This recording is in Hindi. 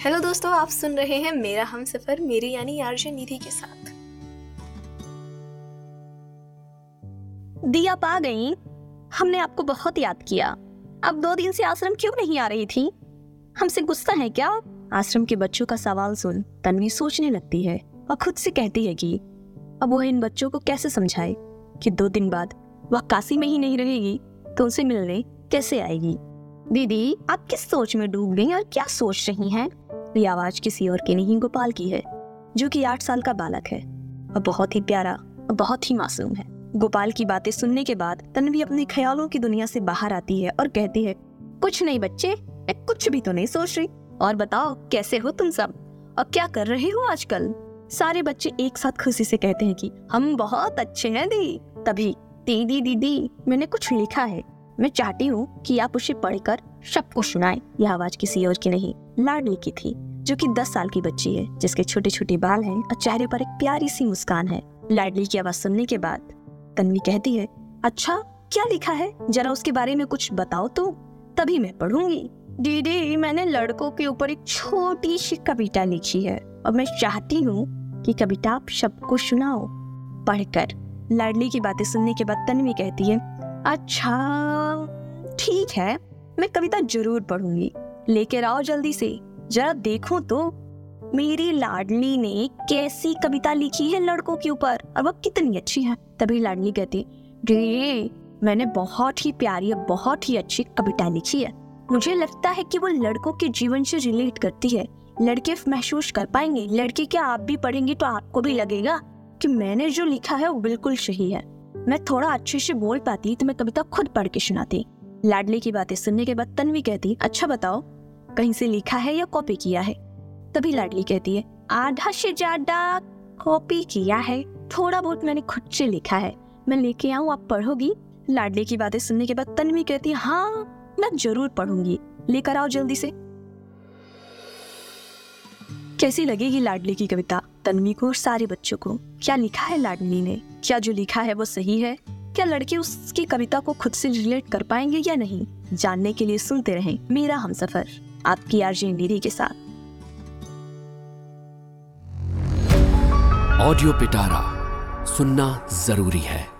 हेलो दोस्तों, आप सुन रहे हैं मेरा हम सफ़र, मेरी यानी आरजे निधि के साथ। दी आप आ गई। हमने आपको बहुत याद किया। अब दो दिन से आश्रम क्यों नहीं आ रही थी? हमसे गुस्सा है क्या? आश्रम के बच्चों का सवाल सुन तन्वी सोचने लगती है और खुद से कहती है कि, अब वह इन बच्चों को कैसे समझाए कि दो दिन बाद वह काशी में ही नहीं रहेगी तो उनसे मिलने कैसे आएगी? दीदी, आप किस सोच में डूब गई और क्या सोच रही हैं? ये आवाज़ किसी और की नहीं, गोपाल की है, जो कि आठ साल का बालक है। और बहुत ही प्यारा, और बहुत ही मासूम है। गोपाल की बातें सुनने के बाद तन्वी अपने ख्यालों की दुनिया से बाहर आती है और कहती है, कुछ नहीं बच्चे, मैं कुछ भी तो नहीं सोच रही। और बताओ, कैसे हो तुम सब? और क्या कर रहे हो आजकल? सारे बच्चे एक साथ खुशी से कहते हैं कि, हम बहुत अच्छे हैं दी, तभी दीदी दीदी मैंने कुछ लिखा है। मैं चाहती हूँ कि आप उसे पढ़कर सबको सुनाएँ। यह आवाज़ किसी और की नहीं, लाडली की थी, जो कि दस साल की बच्ची है, जिसके छोटे छोटे बाल हैं और चेहरे पर एक प्यारी सी मुस्कान है। लाडली की आवाज़ सुनने के बाद तन्वी कहती है अच्छा क्या लिखा है? जरा उसके बारे में कुछ बताओ तो तभी मैं पढ़ूँगी। दीदी, मैंने लड़कों के ऊपर एक छोटी सी कविता लिखी है, और मैं चाहती हूँ कि कविता आप सबको सुनाओ, पढ़कर। लाडली की बातें सुनने के बाद तन्वी कहती है अच्छा ठीक है, मैं कविता ज़रूर पढ़ूँगी। लेकर आओ जल्दी से। जरा देखो तो। मेरी लाडली ने कैसी कविता लिखी है लड़कों के ऊपर, और वह कितनी अच्छी है, तभी लाडली कहती, रे, मैंने बहुत ही प्यारी और बहुत ही अच्छी कविता लिखी है। मुझे लगता है कि वो लड़कों के जीवन से रिलेट करती है। लड़के महसूस कर पाएँगे। लड़के क्या आप भी पढ़ेंगे तो आपको भी लगेगा कि मैंने जो लिखा है वो बिल्कुल सही है। मैं थोड़ा अच्छे से बोल पाती तो मैं कविता खुद पढ़ के सुनाती। लाडली की बातें सुनने के बाद तन्वी कहती अच्छा बताओ, कहीं से लिखा है या कॉपी किया है? तभी लाडली कहती है, आधा से ज़्यादा कॉपी किया है, थोड़ा बहुत मैंने खुद से लिखा है। मैं लेके आऊँ, आप पढ़ोगी? लाडली की बातें सुनने के बाद तन्वी कहती है हाँ मैं ज़रूर पढ़ूँगी। लेकर आओ जल्दी से। कैसी लगेगी लाडली की कविता? तन्वी को और सारे बच्चों को, क्या लिखा है लाडनी ने? क्या जो लिखा है वो सही है? क्या लड़के उसकी कविता को खुद से रिलेट कर पाएँगे या नहीं? जानने के लिए सुनते रहें मेरा हम सफ़र, आपकी आरजे निधि के साथ। ऑडियो पिटारा, सुनना ज़रूरी है।